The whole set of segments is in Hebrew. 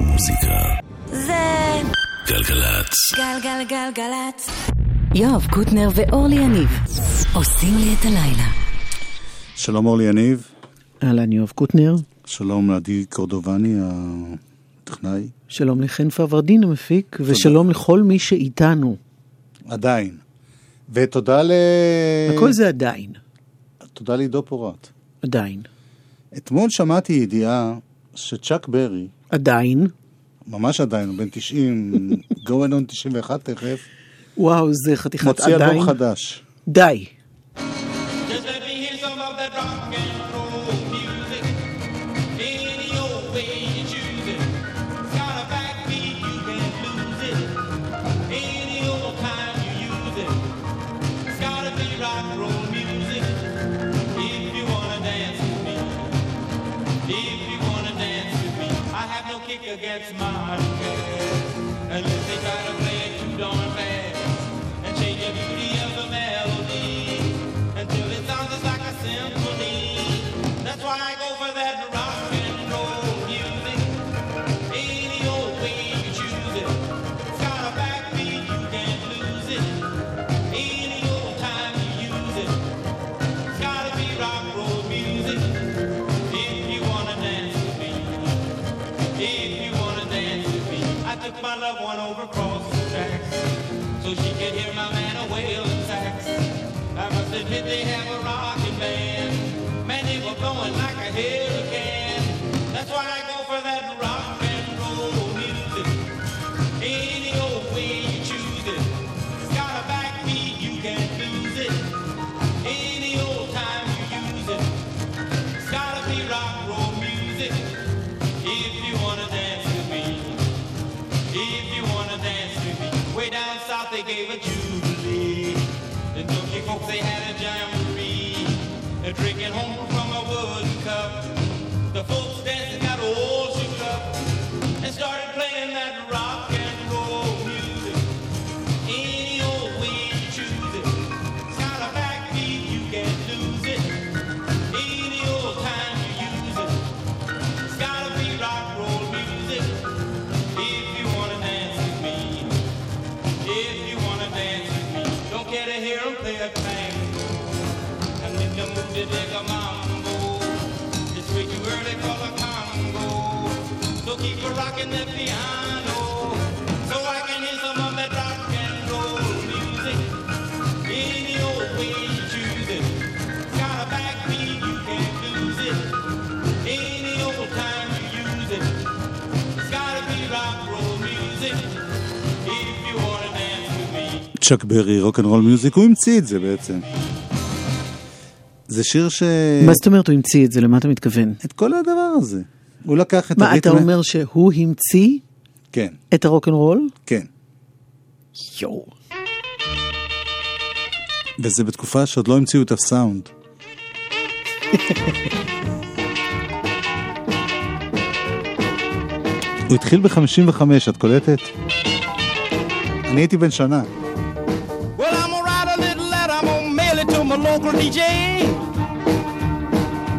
מוזיקה. זה גלגלצ. גלגלגלגלצ. יואב קוטנר ואורלי יניב עושים לי את הלילה. שלום אורלי יניב, אהלן יואב קוטנר, שלום לעדי קורדובני הטכנאי, שלום לחן פרוורדין המפיק, ושלום לכל מי שאיתנו. עדיין. ותודה ל... הכל זה עדיין, תודה לעידו פורט. עדיין, אתמול שמעתי ידיעה שצ'אק ברי, עדיין. ממש עדיין, בן 90, going on 91 תכף, וואו, זה חתיכת מוציא עדיין. אלבום חדש. די. Admit they have a rocking band. Man, they were blowing like a hurricane. That's why I go for that rock drinking home צ'אק ברי, Rock and Roll Music, הוא המציא את זה בעצם. זה שיר ש... מה זאת אומרת הוא המציא את זה? למה אתה מתכוון? את כל הדבר הזה. הוא לקח את מה, אתה הריתמה- אומר שהוא המציא כן, את הרוקנרול? כן. יואו. וזה בתקופה שעוד לא המציאו את הסאונד. הוא התחיל ב-55, את קולטת? אני הייתי בן שנה. Well, I'm gonna write a little letter, I'm gonna mail it to my local DJ.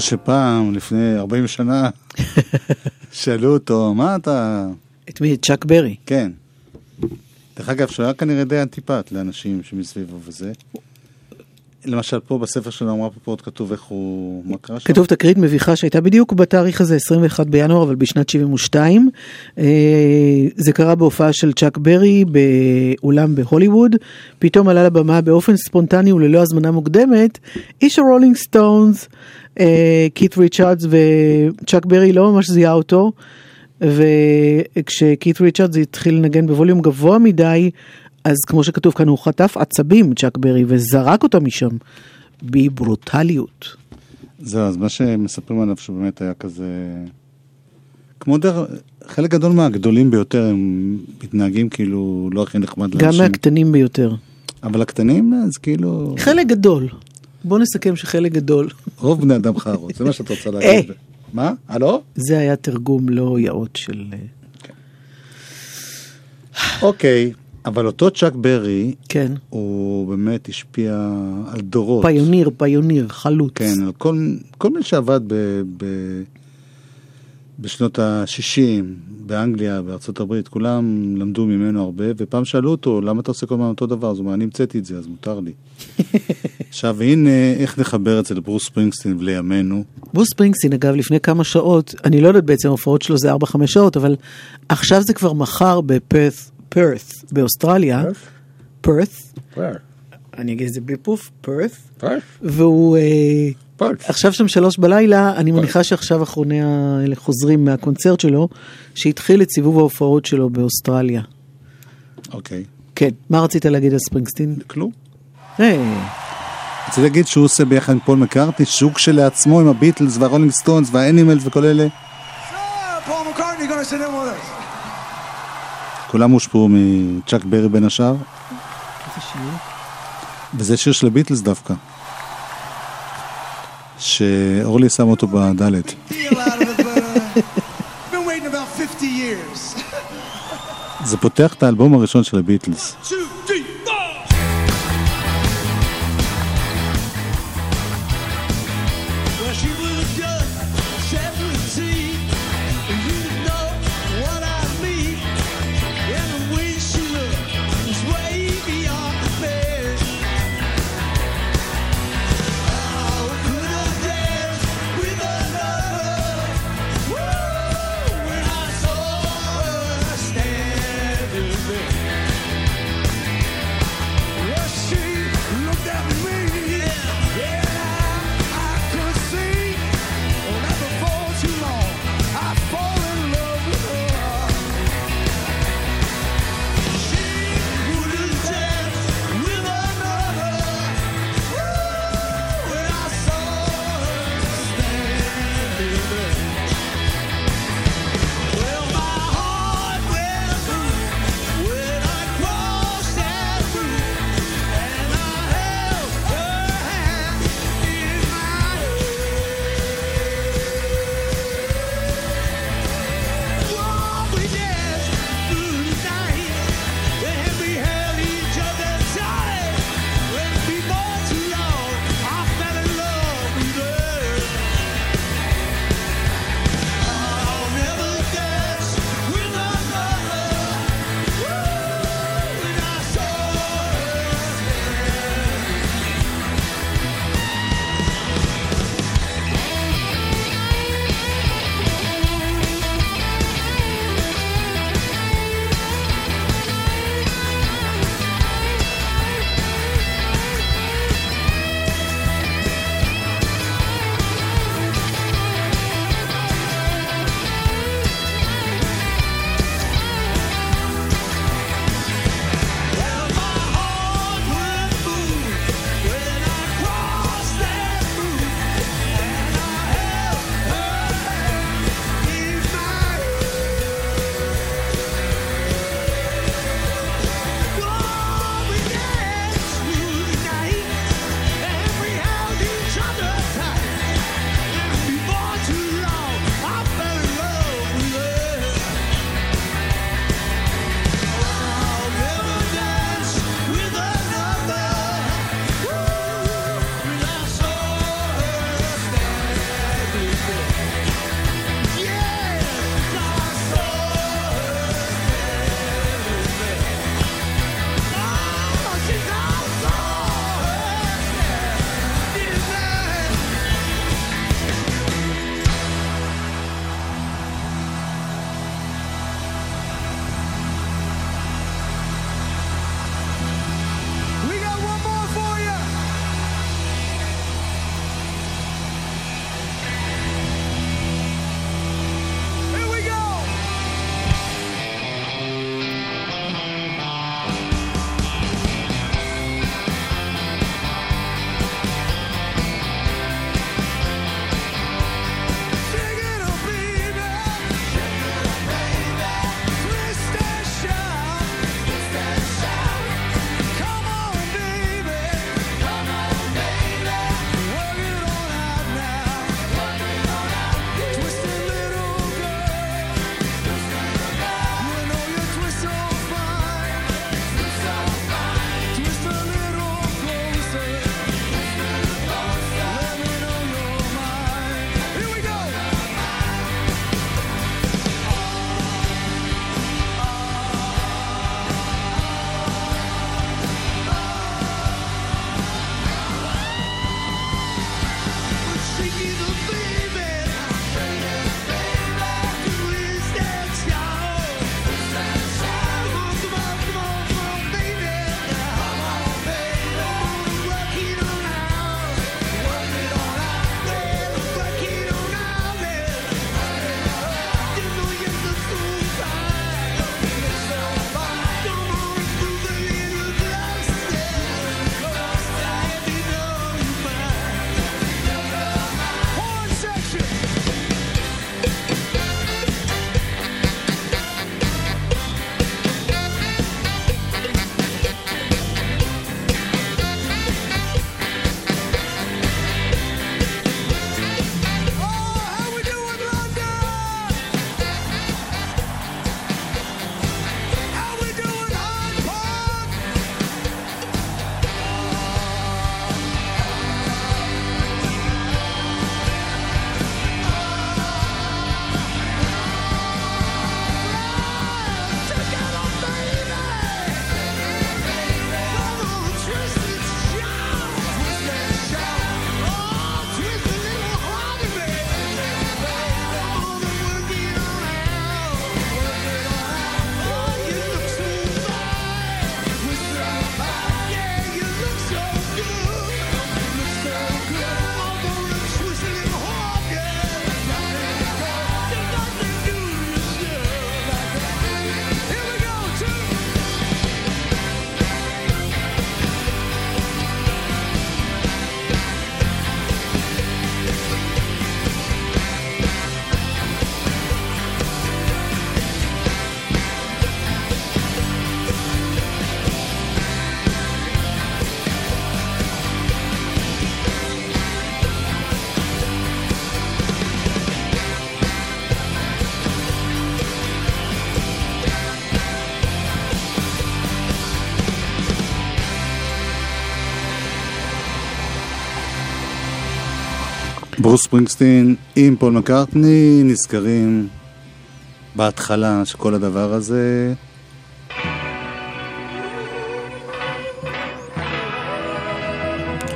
זוכר שפעם, לפני 40 שנה, שאלו אותו, מה אתה... את מי? את צ'אק ברי. כן. דרך אגב, שהוא היה כנראה די אנטיפט לאנשים שמסביבו וזה. למשל, פה בספר שלו, אמרה פה עוד כתוב איך הוא... מה קרה שם? כתוב תקרית מביכה שהייתה בדיוק בתאריך הזה, 21 בינואר, אבל בשנת 72. אה, זה קרה בהופעה של צ'אק ברי באולם בהוליווד. פתאום עלה לבמה באופן ספונטני וללא הזמנה מוקדמת, איש הרולינג סטונס, קית' ריצ'רדס וצ'אק ברי לא ממש זיהה אותו. וכשקית' ריצ'רדס התחיל לנגן בווליום גבוה מדי, אז כמו שכתוב כאן, הוא חטף עצבים, צ'אק ברי, וזרק אותו משם בברוטליות. זהו, אז מה שמספרים עליו שהוא באמת היה כזה... כמו דרך... חלק גדול מהגדולים ביותר הם מתנהגים כאילו לא הכי נחמד גם לאנשים. מהקטנים ביותר. אבל הקטנים, אז כאילו... חלק גדול. בוא נסכם שחלק גדול. רוב בני אדם חארות, זה מה שאת רוצה אה. להגיד. מה? הלו? זה היה תרגום לא יאות של... אה, אוקיי, אבל אותו צ'אק ברי, כן. הוא באמת השפיע על דורות. פיוניר, פיוניר, חלוץ. כן, על כל, כל מי שעבד ב, ב, בשנות ה-60 באנגליה, בארצות הברית, כולם למדו ממנו הרבה, ופעם שאלו אותו, למה אתה עושה כל הזמן אותו דבר? אז הוא אומר, אני המצאתי את זה, אז מותר לי. עכשיו, הנה איך נחבר את זה לברוס ספרינגסטין ולימינו. ברוס ספרינגסטין, אגב, לפני כמה שעות, אני לא יודעת בעצם, ההופעות שלו זה 4-5 שעות, אבל עכשיו זה כבר מחר בפרת, פרת, באוסטרליה. פרת? אני אגיד את זה בלי פוף, פרת? והוא אה. עכשיו שם שלוש בלילה, אני מניחה שעכשיו אחרוני האלה חוזרים מהקונצרט שלו, שהתחיל את סיבוב ההופעות שלו באוסטרליה. אוקיי. כן, מה רצית להגיד על ספרינגסטין? כלום. היי, רציתי להגיד שהוא עושה ביחד עם פול מקארטי שוק שלעצמו עם הביטלס והרולינג סטונס והאנימלס וכל אלה. Sir, Paul כולם הושפעו מצ'אק ברי בין השאר. וזה שיר של הביטלס דווקא. שאורלי שם אותו בדלת. Deal out of it, but been waiting about 50 years. זה פותח את האלבום הראשון של הביטלס. Two, ברוס ספרינגסטין עם פול מקארטני נזכרים בהתחלה של כל הדבר הזה.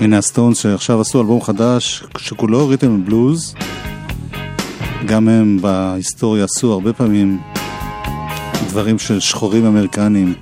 הנה הסטונס שעכשיו עשו אלבום חדש שכולו rhythm blues. גם הם בהיסטוריה עשו הרבה פעמים דברים של שחורים אמריקנים.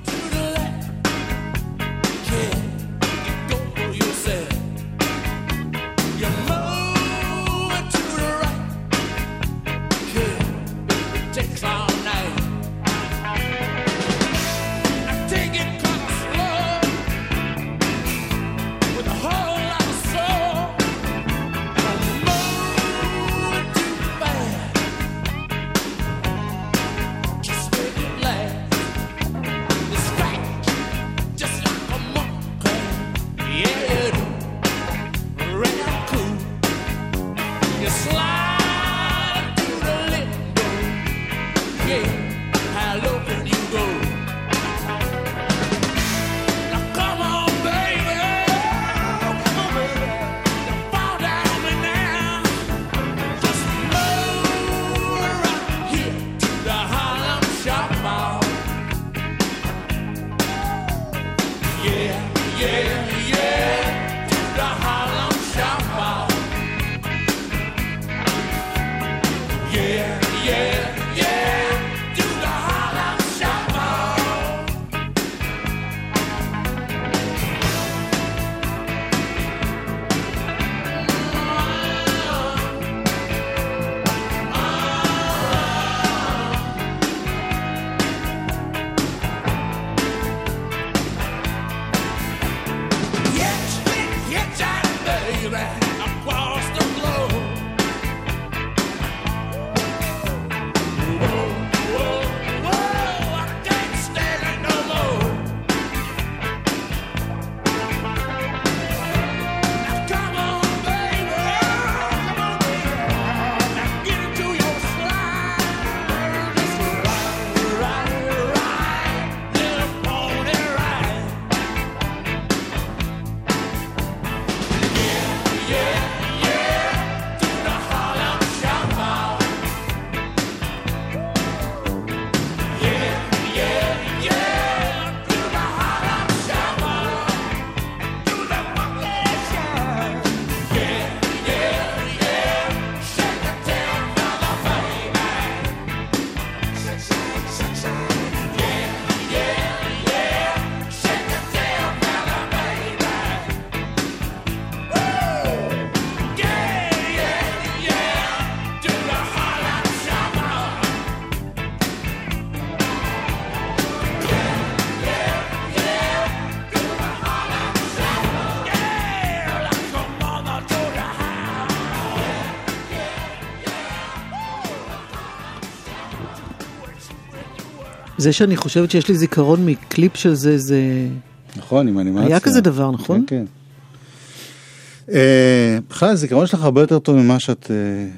זה שאני חושבת שיש לי זיכרון מקליפ של זה, זה... נכון, עם אנימציה. היה כזה דבר, נכון? כן, כן. אה, בכלל, הזיכרון שלך הרבה יותר טוב ממה שאת... אה,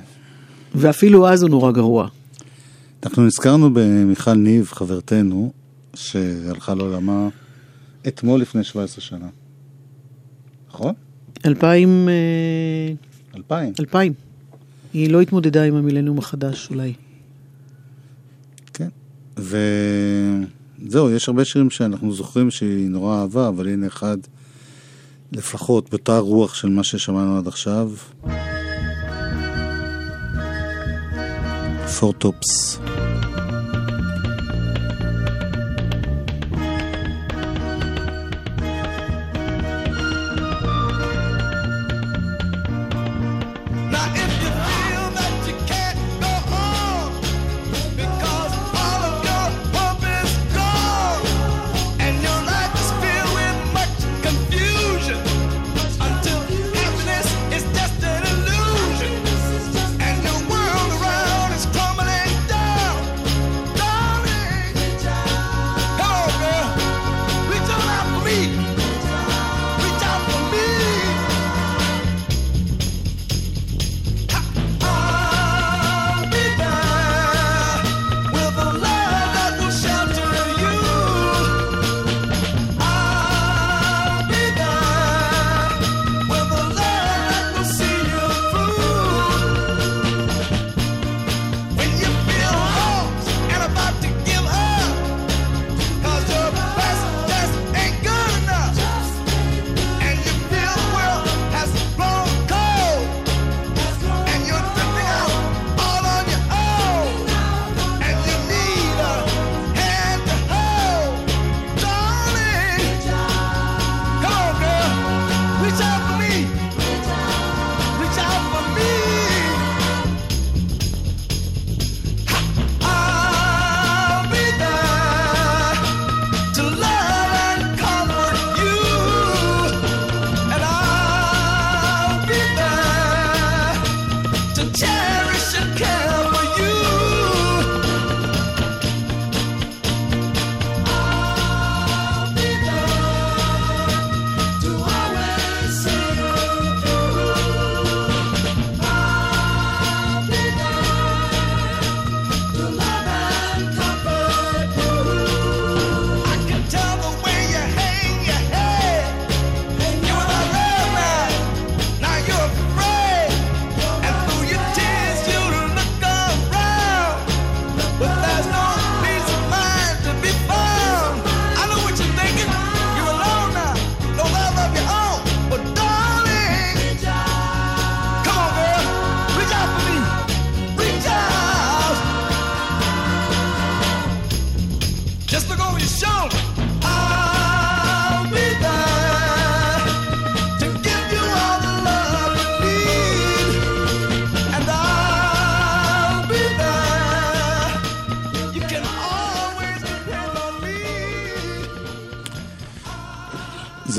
ואפילו אז הוא נורא גרוע. אנחנו נזכרנו במיכל ניב, חברתנו, שהלכה לעולמה אתמול לפני 17 שנה. נכון? אלפיים... אה, 2000. אלפיים. היא לא התמודדה עם המילניום החדש אולי. וזהו, יש הרבה שירים שאנחנו זוכרים שהיא נורא אהבה, אבל הנה אחד, לפחות באותה רוח של מה ששמענו עד עכשיו. פורטופס. Now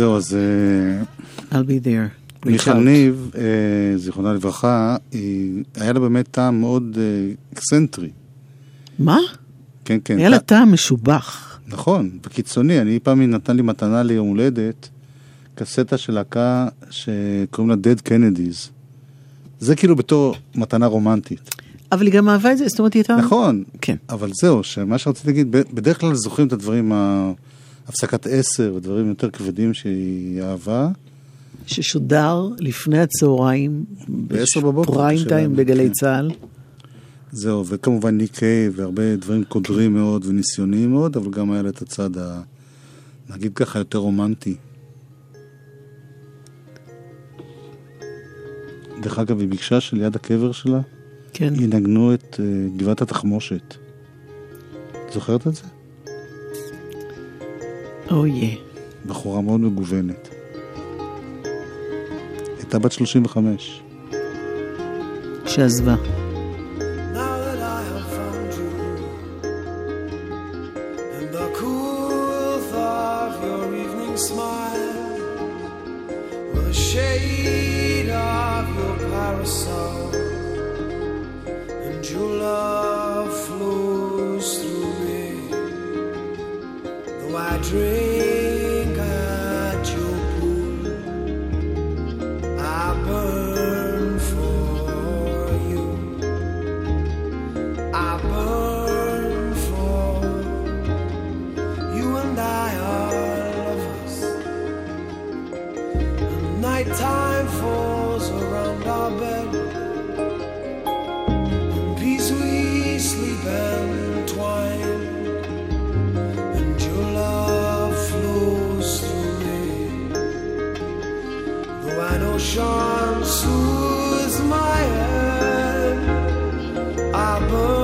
זהו, אז אה, I'll be there. מיכל. ניב, אה, זיכרונה לברכה, היא- היה לה באמת טעם מאוד אה, אקסנטרי. מה? כן, כן. היה לה טע- טעם משובח. נכון, וקיצוני. אני פעם היא נתן לי מתנה ליום הולדת, קסטה של להקה שקוראים לה Dead Kennedys. זה כאילו בתור מתנה רומנטית. אבל היא גם אהבה את זה, זאת אומרת, היא הייתה... נכון, כן. אבל זהו, שמה שרציתי להגיד, בדרך כלל זוכרים את הדברים, ה- הפסקת עשר ודברים יותר כבדים שהיא אהבה. ששודר לפני הצהריים, בעשר בבוקר, פריים טיים בגלי כן. צה"ל. זהו, וכמובן ניק קיי והרבה דברים קודרים מאוד וניסיוניים מאוד, אבל גם היה לה את הצד, ה... נגיד ככה, יותר רומנטי. דרך אגב, היא ביקשה שליד הקבר שלה כן. ינגנו את אה, גבעת התחמושת. זוכרת את זה? אוי, בחורה מאוד מגוונת. הייתה בת 35. שעזבה. Ocean soothes my head. I burn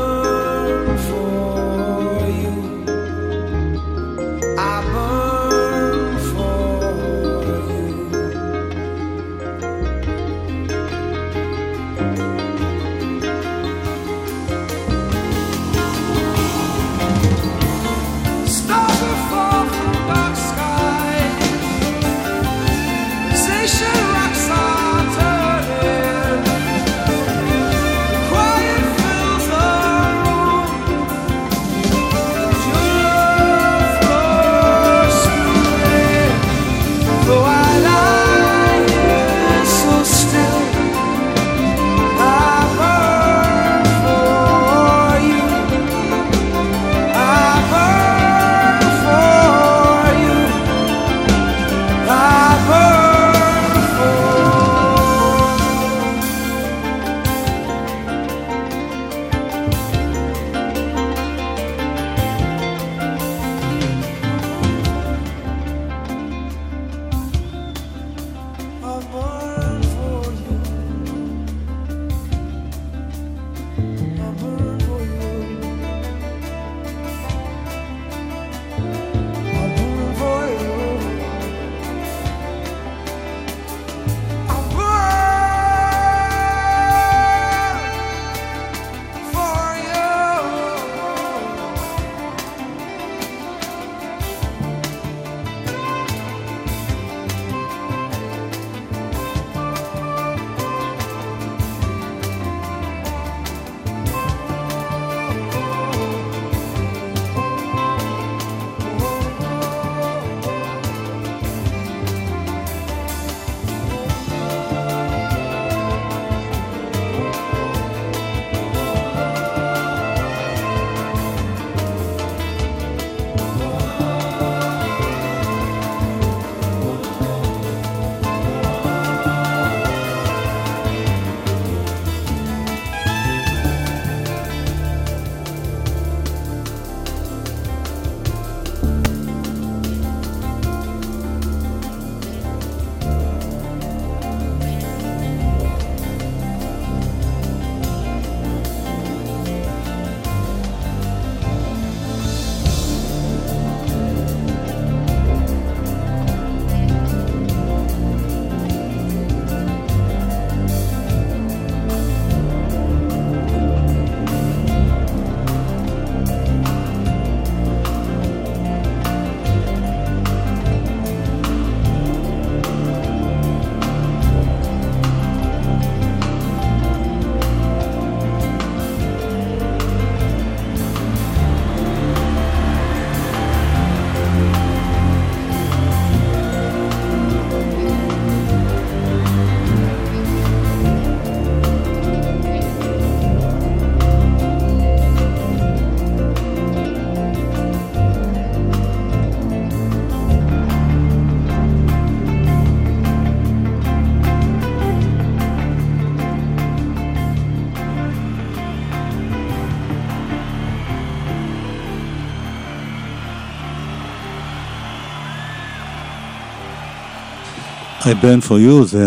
I burn for you זה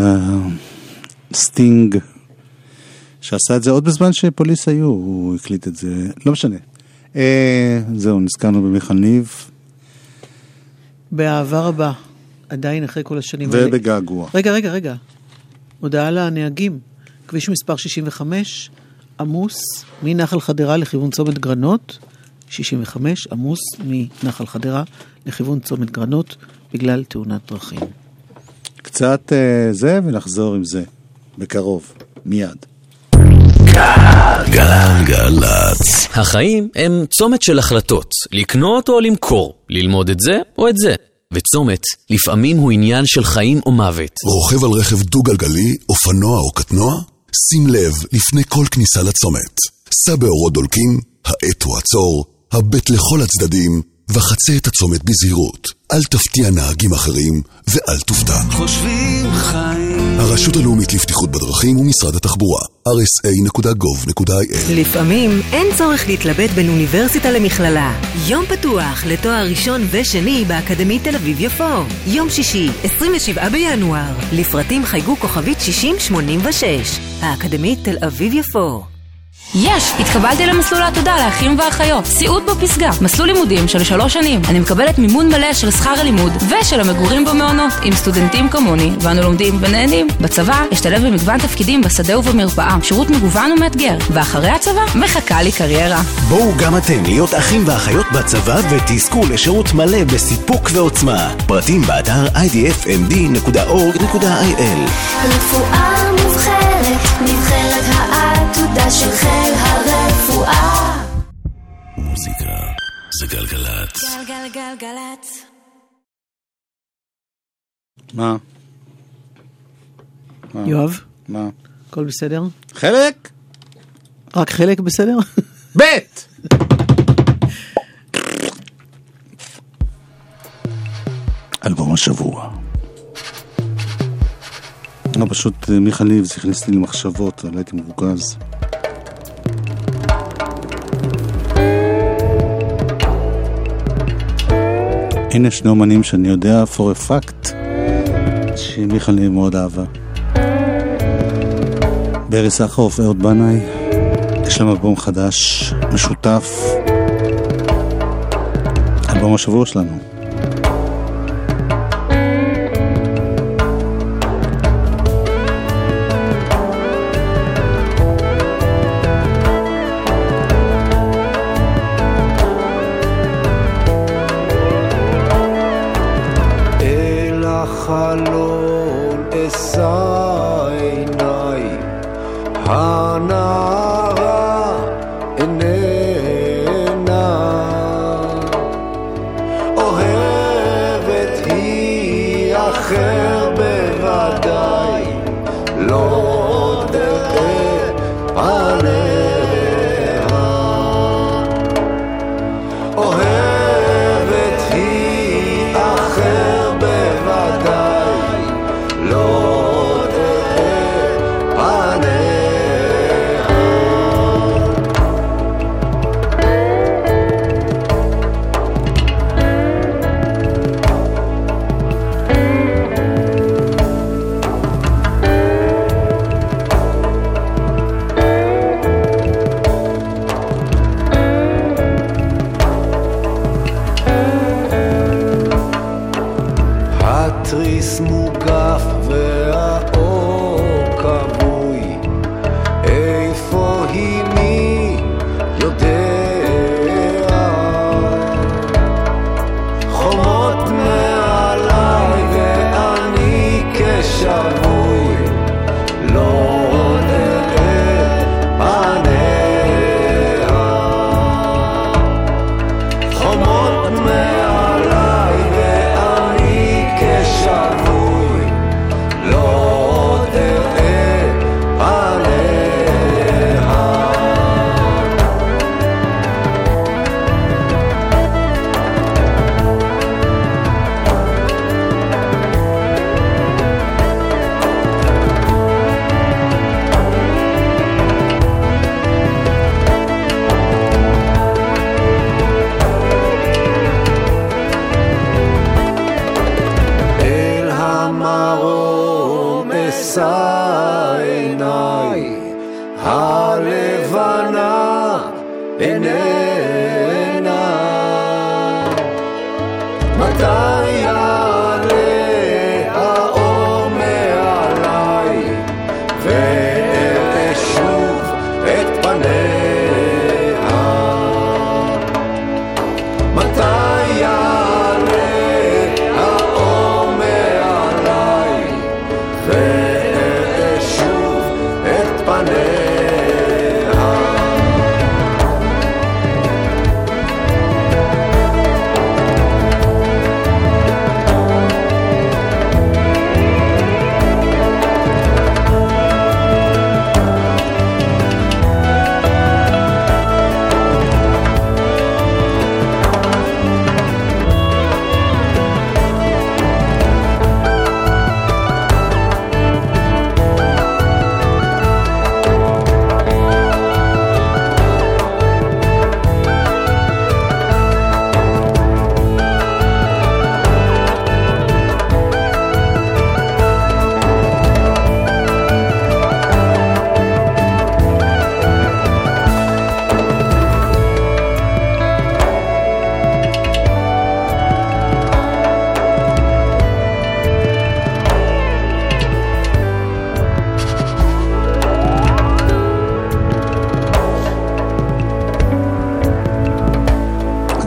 הסטינג שעשה את זה עוד בזמן שפוליס היו, הוא הקליט את זה, לא משנה. אה, זהו, נזכרנו במיכל ניב באהבה רבה, עדיין אחרי כל השנים האלה. ובגעגוע. רגע, רגע, רגע. הודעה לנהגים. כביש מספר 65, עמוס מנחל חדרה לכיוון צומת גרנות. 65, עמוס מנחל חדרה לכיוון צומת גרנות בגלל תאונת דרכים. קצת אה, זה ונחזור עם זה, בקרוב, מיד. גלגלצ. החיים הם צומת של החלטות, לקנות או למכור, ללמוד את זה או את זה. וצומת, לפעמים הוא עניין של חיים או מוות. רוכב על רכב דו-גלגלי, אופנוע או קטנוע? שים לב לפני כל כניסה לצומת. סע באורות דולקים, האט הוא עצור, הבט לכל הצדדים, וחצה את הצומת בזהירות. אל תפתיע נהגים אחרים, ואל תופתע. חושבים חיים. הרשות הלאומית לבטיחות בדרכים ומשרד התחבורה, rsa.gov.il לפעמים אין צורך להתלבט בין אוניברסיטה למכללה. יום פתוח לתואר ראשון ושני באקדמית תל אביב-יפו. יום שישי, 27 בינואר. לפרטים חייגו כוכבית 6086. האקדמית תל אביב-יפו. יש! התקבלתי למסלול העתודה לאחים ואחיות, סיעוד בפסגה, מסלול לימודים של שלוש שנים. אני מקבלת מימון מלא של שכר הלימוד ושל המגורים במעונות, עם סטודנטים כמוני, ואנו לומדים ונהנים. בצבא אשתלב במגוון תפקידים בשדה ובמרפאה, שירות מגוון ומאתגר, ואחרי הצבא מחכה לי קריירה. בואו גם אתם להיות אחים ואחיות בצבא ותזכו לשירות מלא בסיפוק ועוצמה. פרטים באתר idfmd.org.il רפואה מובחרת, נבחרת העתודה של חיל הרפואה. מוזיקה זה גלגלצ. גלגלגלגלצ. מה? יואב, מה? הכל בסדר? חלק? רק חלק בסדר? בית! אלבום השבוע. לא, פשוט אה, מיכה ניב, זה הכניס אותי למחשבות, אבל הייתי מרוכז. הנה שני אומנים שאני יודע for a fact שמיכה ניב מאוד אהבה. ברי סחרוף, אהוד בנאי, יש להם אלבום חדש, משותף. אלבום השבוע שלנו.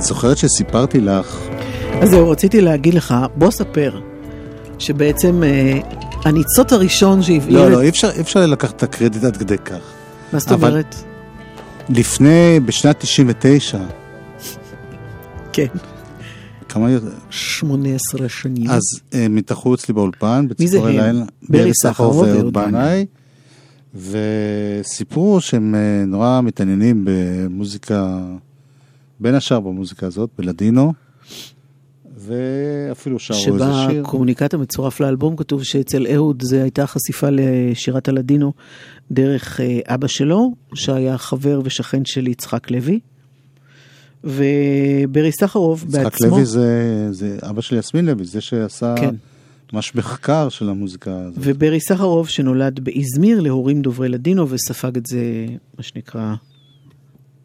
זוכרת שסיפרתי לך, אז זהו, רציתי להגיד לך, בוא ספר, שבעצם אה, הניצוץ הראשון שהבעיר... לא, לא, אי אפשר, אי אפשר לקחת את הקרדיט עד כדי כך. מה זאת אומרת? לפני, בשנת 99, כן. כמה יותר? 18 שנים. אז הם התארחו אצלי באולפן, בציפורי הם? לילה. ברי סחרוב ואהוד ואהוד בנאי, וסיפרו שהם אה, נורא מתעניינים במוזיקה, בין השאר במוזיקה הזאת, בלדינו, ואפילו שרו איזה שיר. שבקומוניקט המצורף לאלבום כתוב שאצל אהוד זה הייתה חשיפה לשירת הלדינו דרך אה, אבא שלו, שהיה חבר ושכן של יצחק לוי. וברי סחרוב יצחק בעצמו... לוי זה, זה אבא של יסמין לוי, זה שעשה כן. ממש מחקר של המוזיקה הזאת. וברי סחרוב שנולד באזמיר להורים דוברי לדינו וספג את זה, מה שנקרא,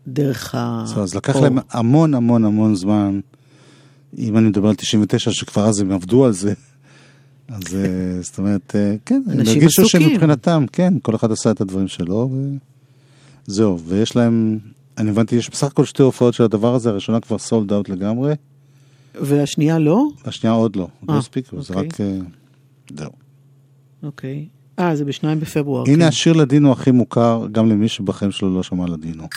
דרך ה... זהו, אז לקח. להם המון המון המון זמן, אם אני מדבר על 99, שכבר אז הם עבדו על זה. אז אה, זאת אומרת, אה, כן, הם הרגישו. שמבחינתם, כן, כל אחד עשה את הדברים שלו, וזהו, ויש להם, אני הבנתי, יש בסך הכל שתי הופעות של הדבר הזה, הראשונה כבר סולד אאוט לגמרי, והשנייה לא? והשנייה עוד לא, עוד אה, לא הספיקו, זה אוקיי. רק... זהו. אוקיי. אה, זה בשניים בפברואר. הנה כן. השיר לדינו הכי מוכר, גם למי שבחיים שלו לא שמע לדינו.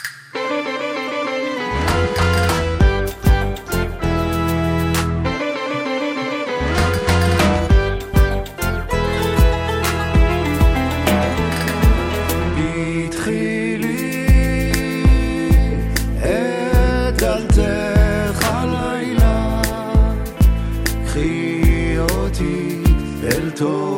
אל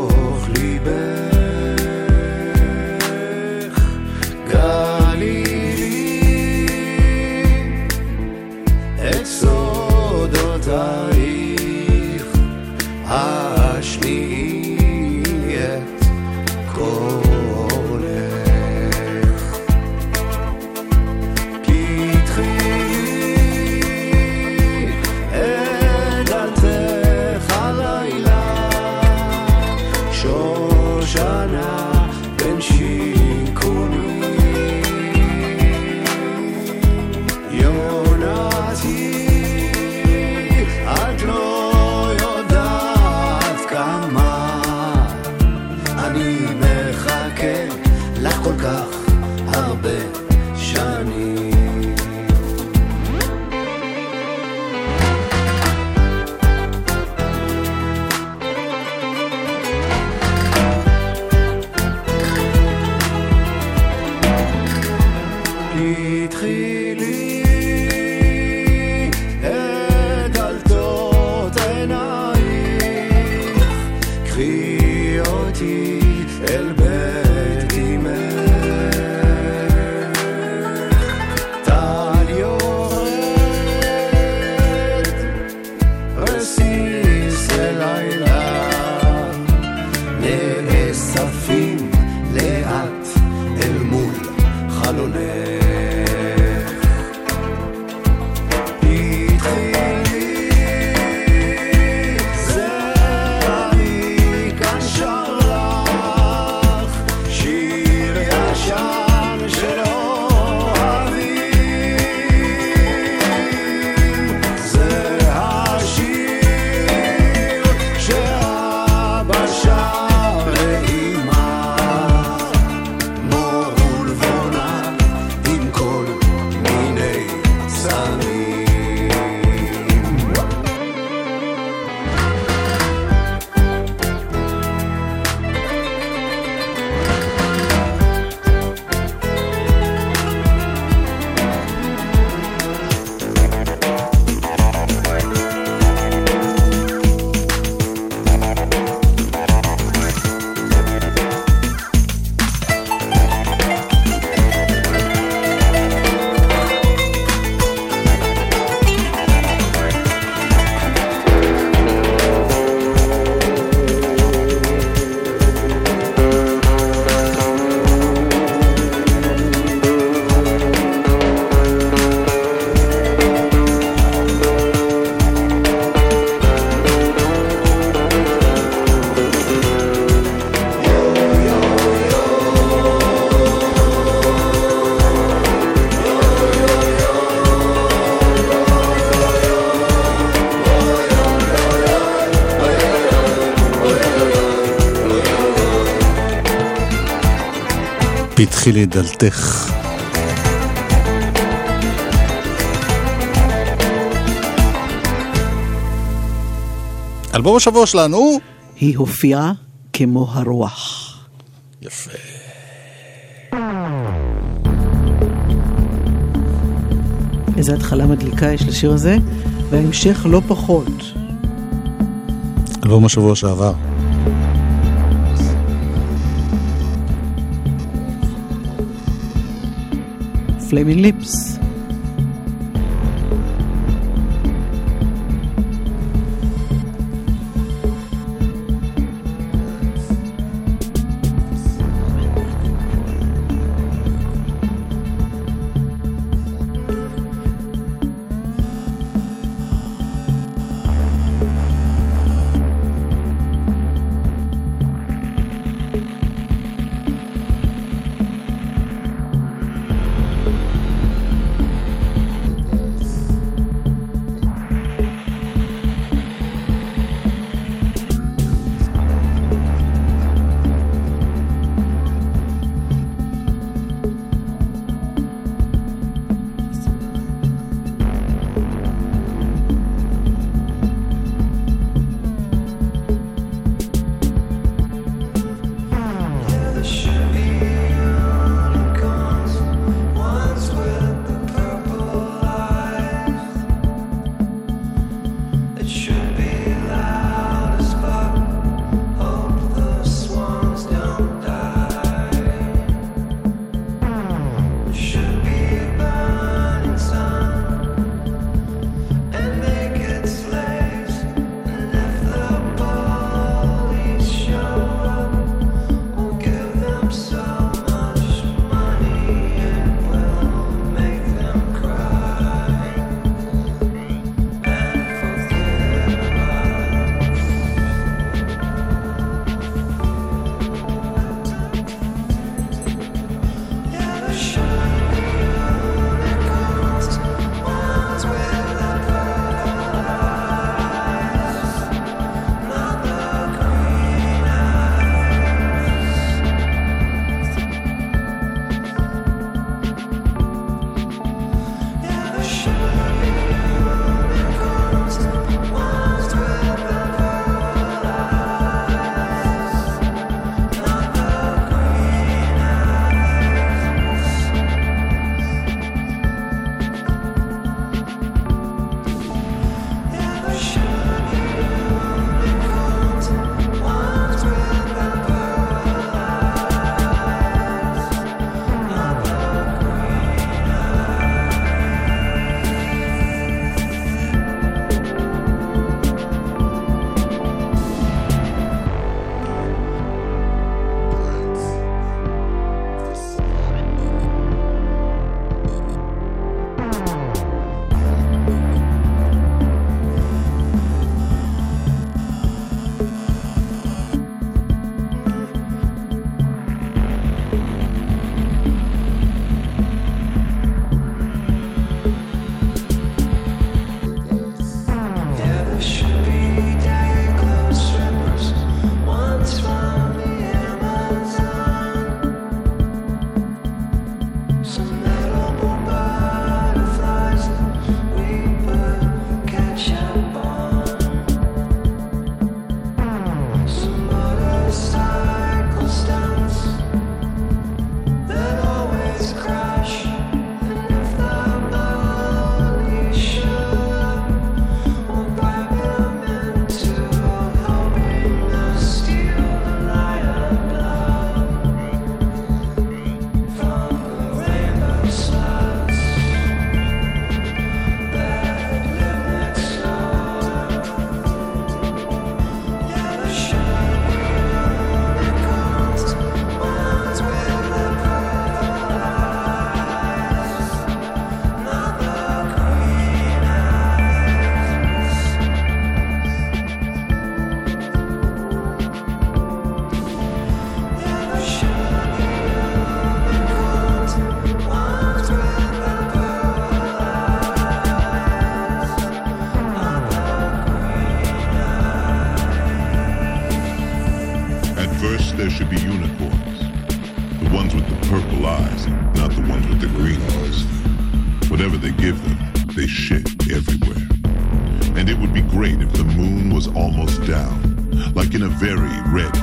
Adonai. פתחי לי דלתך. אלבום השבוע שלנו, היא הופיעה כמו הרוח. יפה. איזה התחלה מדליקה יש לשיר הזה, וההמשך לא פחות. אלבום השבוע שעבר. Flaming lips.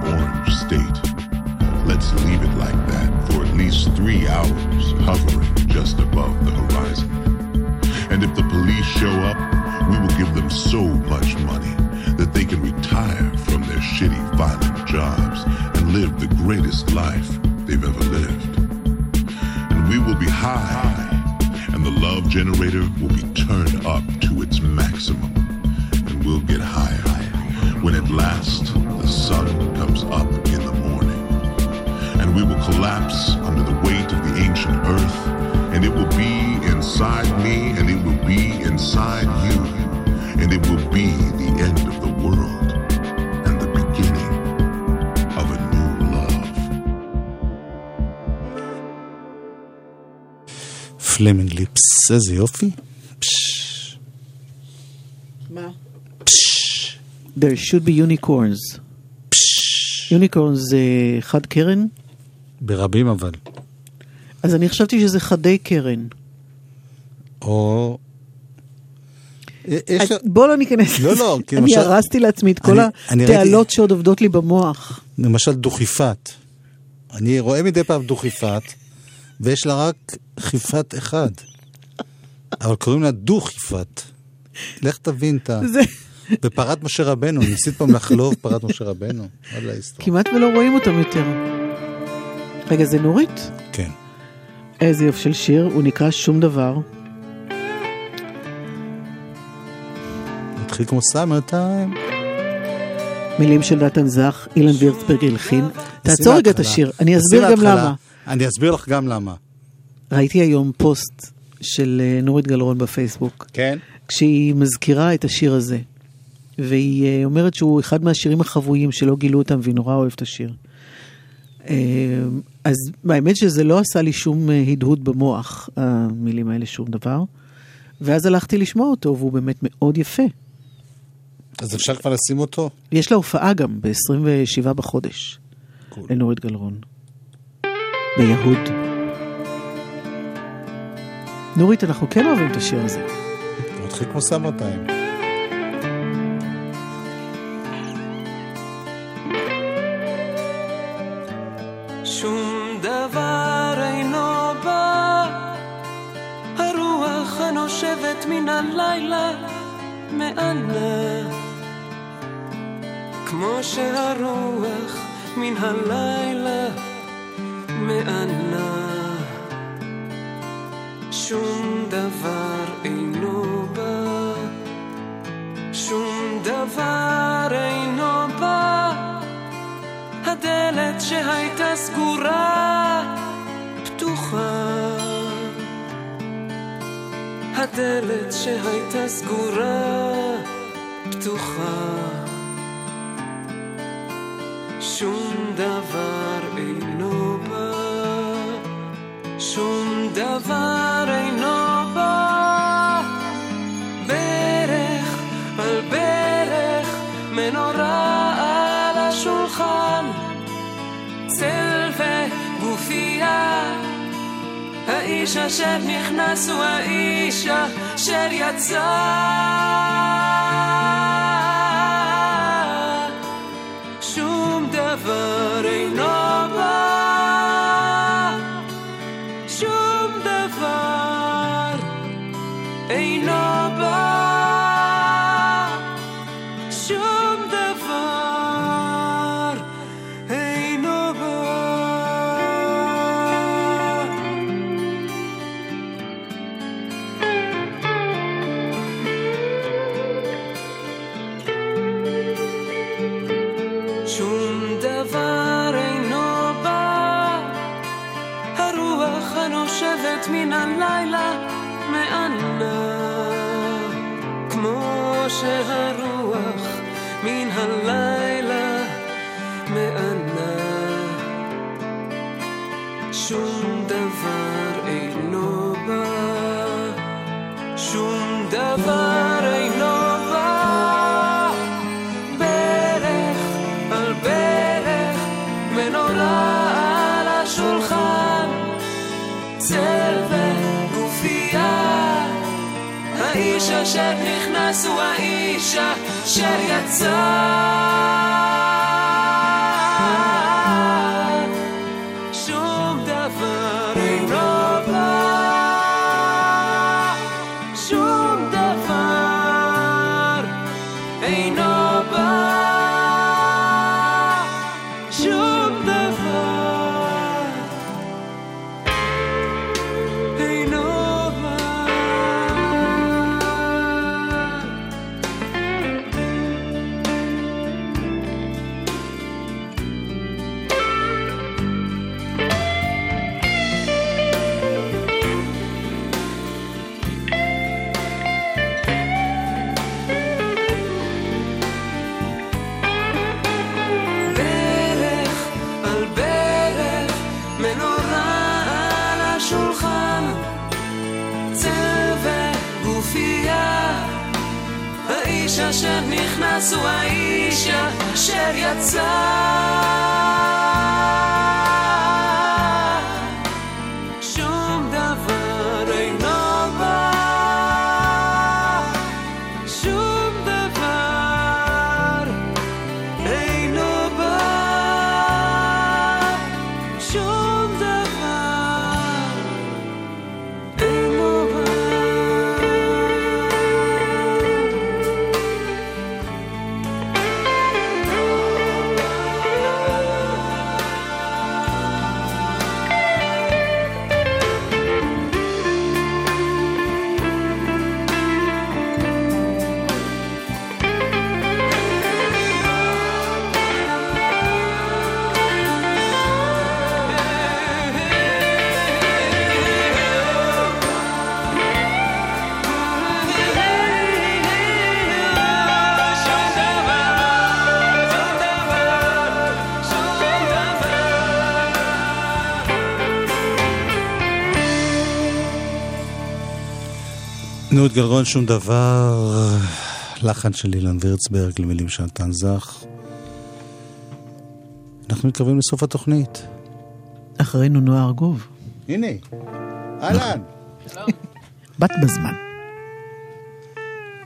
Orange state. Let's leave it like that for at least three hours, hovering just above the horizon. And if the police show up, we will give them so much money that they can retire from their shitty, violent jobs and live the greatest life they've ever lived. And we will be high, and the love generator will be turned up to its maximum. And we'll get higher when at last the sun comes up in the morning. And we will collapse under the weight of the ancient earth, and it will be inside me, and it will be inside you, and it will be the end of the world and the beginning of a new love. פלמינג ליפס, איזה יופי. פש, מה? There should be unicorns. יוניקורן זה חד קרן? ברבים אבל. אז אני חשבתי שזה חדי קרן. או... אז בוא לא ניכנס לא, לזה. לא, כי אני למשל- הרסתי לעצמי את כל אני- אני התעלות שעוד עובדות לי במוח. למשל דוכיפת. אני רואה מדי פעם דוכיפת, ויש לה רק חיפת אחד. אבל קוראים לה דוכיפת. לך תבין את ה... בפרת משה רבנו, ניסית פעם לחלוב פרת משה רבנו? כמעט ולא רואים אותם יותר. רגע, זה נורית? כן. איזה יופי של שיר, הוא נקרא שום דבר. מתחיל כמו סאמר טיים. מילים של נתן זך, אילן וירצברג הלחין. תעצור רגע את השיר, אני אסביר גם למה. אני אסביר לך גם למה. ראיתי היום פוסט של אה, נורית גלרון בפייסבוק. כן. כשהיא מזכירה את השיר הזה. והיא אה, אומרת שהוא אחד מהשירים החבויים שלא גילו אותם והיא נורא אוהבת את השיר. אה, אז האמת שזה לא עשה לי שום אה, הדהוד במוח, המילים האלה, שום דבר. ואז הלכתי לשמוע אותו, והוא באמת מאוד יפה. אז אפשר כבר לשים אותו? יש לה הופעה גם ב-27 בחודש, לנורית גלרון. ביהוד. נורית, אנחנו כן אוהבים את השיר הזה. מתחיל כמו סאמר הרוח הנושבת מן הלילה מענה, כמו שהרוח מן הלילה מענה. שום דבר אינו בא, שום דבר אינו בא. הדלת שהייתה סגורה, פתוחה. הדלת שהייתה סגורה, פתוחה. שום דבר אינו בא, שום דבר אינו בא. ברך על ברך, מנורה האיש אשר נכנס הוא האיש אשר יצא. אשר יצא שום דבר אינו בא. שום דבר אינו בא הוא האיש אשר יצא. נו, את גלרון שום דבר, לחן של אילן וירצברג למילים של נתן זך. אנחנו מתקרבים לסוף התוכנית. אחרינו נועה ארגוב. הנה, אהלן. בת בזמן.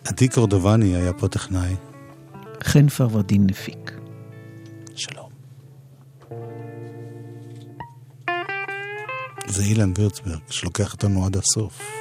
עדי קורדובני היה פה טכנאי. חן פרוורדין מפיק. שלום. זה אילן וירצברג שלוקח אותנו עד הסוף.